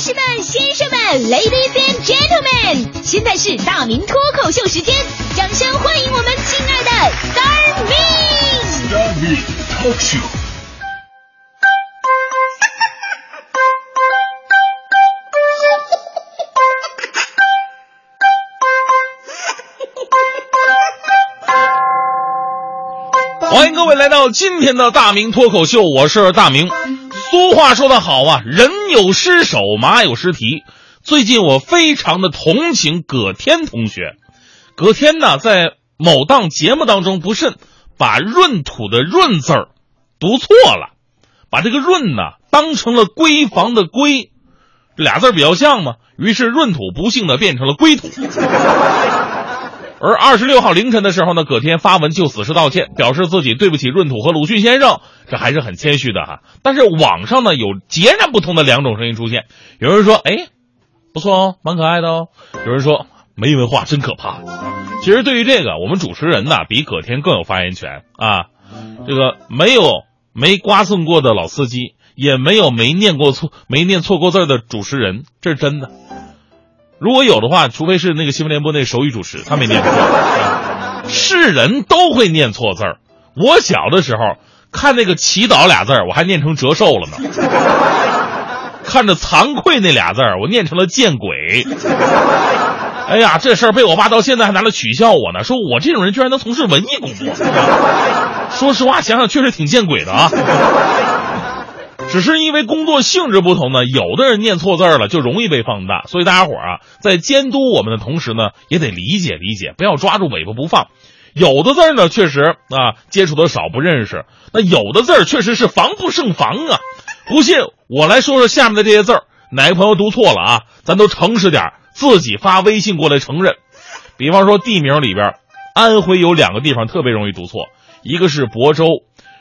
士们、先生们，Ladies and Gentlemen，现在是大明脱口秀时间，掌声欢迎我们亲爱的 Star Me！Star Me Talk Show。欢迎各位来到今天的大明脱口秀，我是大明。俗话说得好啊，人有失手，马有失蹄。最近我非常的同情葛天同学。葛天呢，在某档节目当中不慎把“闰土”的“闰”字儿读错了，把这个“闰”呢当成了闺房的“闺”，这俩字儿比较像嘛，于是闰土不幸的变成了归土。而二十六号凌晨的时候呢，葛天发文就此事道歉，表示自己对不起闰土和鲁迅先生，这还是很谦虚的哈。但是网上呢有截然不同的两种声音出现，有人说哎，不错哦，蛮可爱的哦；有人说没文化真可怕。其实对于这个，我们主持人呢比葛天更有发言权啊。这个没有没刮蹭过的老司机，也没有没念过错没念错过字的主持人，这是真的。如果有的话，除非是那个新闻联播那手语主持，他没念错。是人都会念错字儿。我小的时候看那个“祈祷”俩字儿，我还念成“折寿”了呢。看着“惭愧”那俩字儿，我念成了“见鬼”。哎呀，这事儿被我爸到现在还拿来取笑我呢，说我这种人居然能从事文艺工作。说实话，想想确实挺见鬼的啊。只是因为工作性质不同呢，有的人念错字了就容易被放大，所以大家伙啊，在监督我们的同时呢，也得理解理解，不要抓住尾巴不放。有的字呢，确实啊，接触的少不认识；那有的字确实是防不胜防啊。不信，我来说说下面的这些字儿，哪个朋友读错了啊？咱都诚实点，自己发微信过来承认。比方说地名里边，安徽有两个地方特别容易读错，一个是亳州。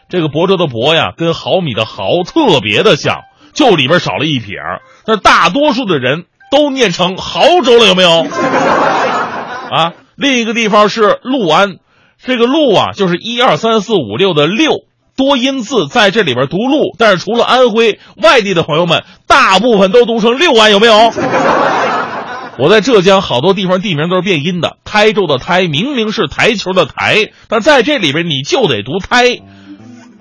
这个亳州的亳呀，跟毫米的毫特别的像，就里边少了一撇儿。那大多数的人都念成亳州了，有没有？啊，另一个地方是六安，这个六啊，就是一二三四五六的六，多音字在这里边读六，但是除了安徽外地的朋友们，大部分都读成六安，有没有？我在浙江好多地方地名都是变音的，台州的台明明是台球的台，但在这里边你就得读台。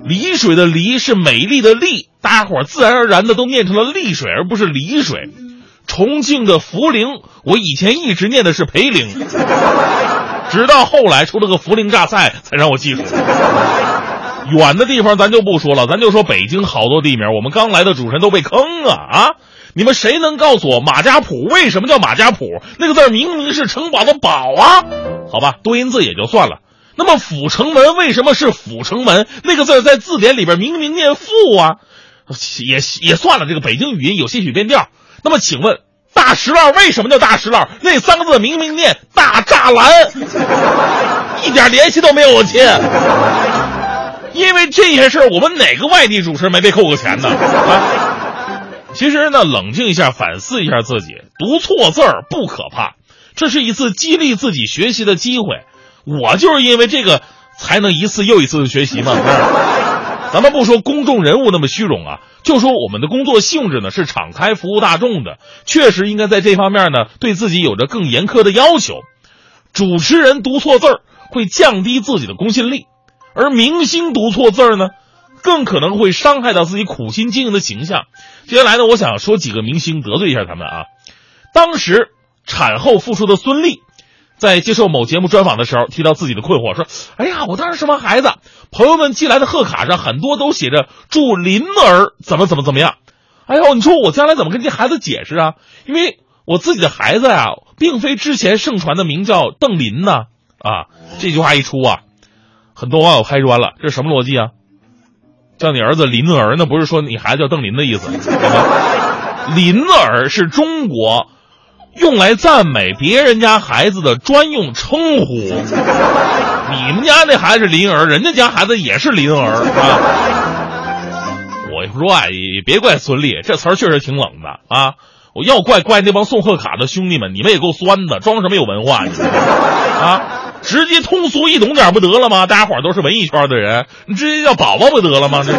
丽水的丽是美丽的丽，大家伙自然而然的都念成了丽水，而不是丽水。重庆的涪陵，我以前一直念的是涪陵，直到后来出了个涪陵榨菜，才让我记住。远的地方咱就不说了，咱就说北京好多地名，我们刚来的主持人都被坑啊啊！你们谁能告诉我马家堡为什么叫马家堡？那个字明明是城堡的堡啊！好吧，多音字也就算了。那么阜成门为什么是阜成门？那个字在字典里边明明念阜啊，也也算了。这个北京语音有些许变调。那么请问大石栏为什么叫大石栏？那三个字明明念大栅栏，一点联系都没有，我亲。因为这些事儿，我们哪个外地主持人没被扣过钱呢？啊，其实呢，冷静一下，反思一下自己，读错字儿不可怕，这是一次激励自己学习的机会。我就是因为这个才能一次又一次的学习嘛。咱们不说公众人物那么虚荣啊，就说我们的工作性质呢是敞开服务大众的，确实应该在这方面呢对自己有着更严苛的要求。主持人读错字儿会降低自己的公信力，而明星读错字儿呢，更可能会伤害到自己苦心经营的形象。接下来呢，我想说几个明星得罪一下他们啊。当时产后复出的孙俪。在接受某节目专访的时候，提到自己的困惑，说：“哎呀，我当时生完孩子，朋友们寄来的贺卡上很多都写着祝林儿怎么怎么怎么样。哎呦，你说我将来怎么跟这孩子解释啊？因为我自己的孩子呀，并非之前盛传的名叫邓林呐。啊，这句话一出啊，很多网友拍砖了，这是什么逻辑啊？叫你儿子林儿，那不是说你孩子叫邓林的意思？林儿是中国。”用来赞美别人家孩子的专用称呼，你们家那孩子是林儿，人家家孩子也是林儿啊。我说啊，也别怪孙俪，这词儿确实挺冷的啊。我要怪怪那帮送贺卡的兄弟们，你们也够酸的，装什么有文化啊？直接通俗易懂点不得了吗？大家伙都是文艺圈的人，你直接叫宝宝不得了吗？这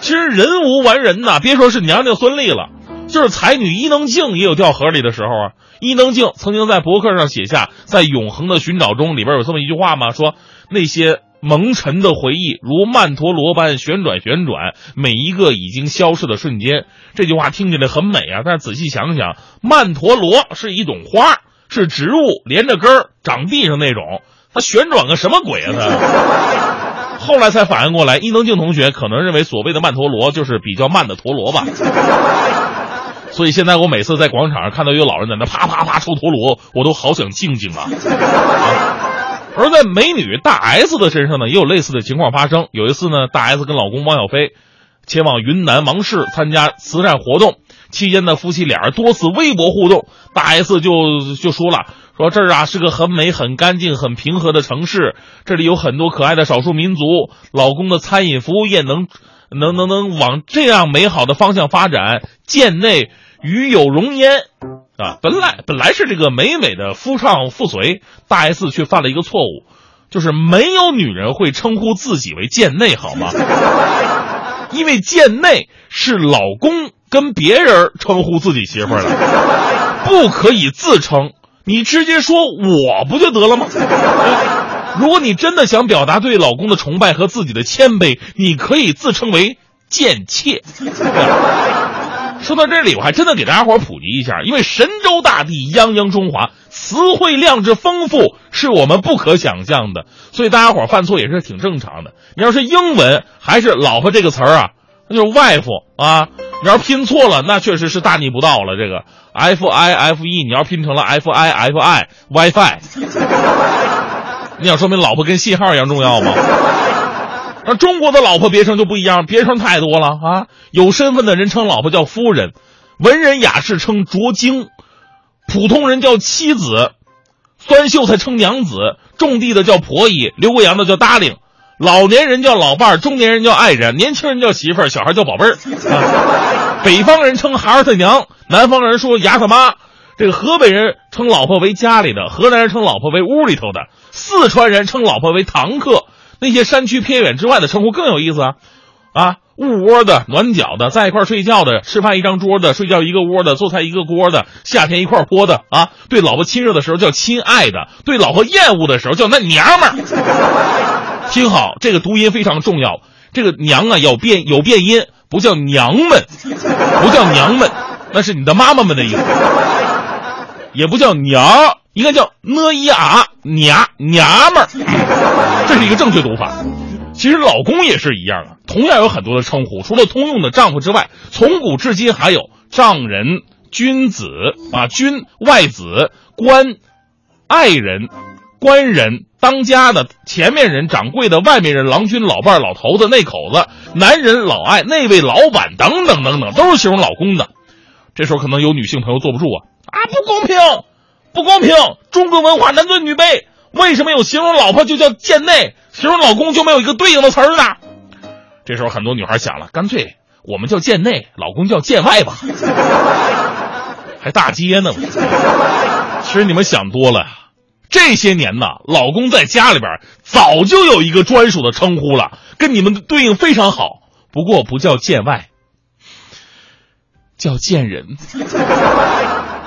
其实人无完人呐，别说是娘娘孙俪了。就是才女伊能静也有掉河里的时候啊。伊能静曾经在博客上写下，在永恒的寻找中里边有这么一句话嘛，说那些蒙尘的回忆如曼陀罗般旋转旋转，每一个已经消逝的瞬间。这句话听起来很美啊，但是仔细想想，曼陀罗是一种花，是植物连着根儿长地上那种，它旋转个什么鬼啊它？后来才反应过来，伊能静同学可能认为所谓的曼陀罗就是比较慢的陀螺吧。所以现在我每次在广场上看到有老人在那啪啪啪抽陀螺，我都好想静静啊。而在美女大 S 的身上呢，也有类似的情况发生。有一次呢，大 S 跟老公汪小菲前往云南芒市参加慈善活动，期间呢，夫妻俩人多次微博互动，大 S 就就说了，说这儿啊是个很美、很干净、很平和的城市，这里有很多可爱的少数民族，老公的餐饮服务业能。能能能往这样美好的方向发展，贱内与有容焉，啊，本来本来是这个美美的夫唱妇随，大 S 却犯了一个错误，就是没有女人会称呼自己为贱内，好吗？因为贱内是老公跟别人称呼自己媳妇的，不可以自称，你直接说我不就得了吗？如果你真的想表达对老公的崇拜和自己的谦卑，你可以自称为贱妾。说到这里，我还真的给大家伙普及一下，因为神州大地泱泱中华，词汇量之丰富是我们不可想象的，所以大家伙犯错也是挺正常的。你要是英文还是“老婆”这个词儿啊，那就是 wife 啊。你要拼错了，那确实是大逆不道了。这个 f i f e，你要拼成了 f i f i wifi。你想说明老婆跟信号一样重要吗？那中国的老婆别称就不一样，别称太多了啊！有身份的人称老婆叫夫人，文人雅士称卓经，普通人叫妻子，酸秀才称娘子，种地的叫婆姨，留过洋的叫搭领，老年人叫老伴儿，中年人叫爱人，年轻人叫媳妇儿，小孩叫宝贝儿。北方人称孩儿他娘，南方人说牙他妈。这个河北人称老婆为家里的，河南人称老婆为屋里头的，四川人称老婆为堂客。那些山区偏远之外的称呼更有意思啊，啊，捂窝的、暖脚的，在一块睡觉的，吃饭一张桌的，睡觉一个窝的，做菜一个锅的，夏天一块泼的啊。对老婆亲热的时候叫亲爱的，对老婆厌恶的时候叫那娘们儿。听好，这个读音非常重要，这个娘啊要变有变音，不叫娘们，不叫娘们，那是你的妈妈们的意思。也不叫娘，应该叫呢伊啊娘娘们儿，这是一个正确读法。其实老公也是一样啊，同样有很多的称呼，除了通用的丈夫之外，从古至今还有丈人、君子啊、君、外子、官、爱人、官人、当家的、前面人、掌柜的、外面人、郎君、老伴、老头子、那口子、男人、老爱、那位老板等等等等，都是形容老公的。这时候可能有女性朋友坐不住啊。啊，不公平，不公平！中国文化男尊女卑，为什么有形容老婆就叫贱内，形容老公就没有一个对应的词儿呢？这时候很多女孩想了，干脆我们叫贱内，老公叫贱外吧，还大街呢。其实你们想多了，这些年呢，老公在家里边早就有一个专属的称呼了，跟你们对应非常好。不过不叫贱外，叫贱人。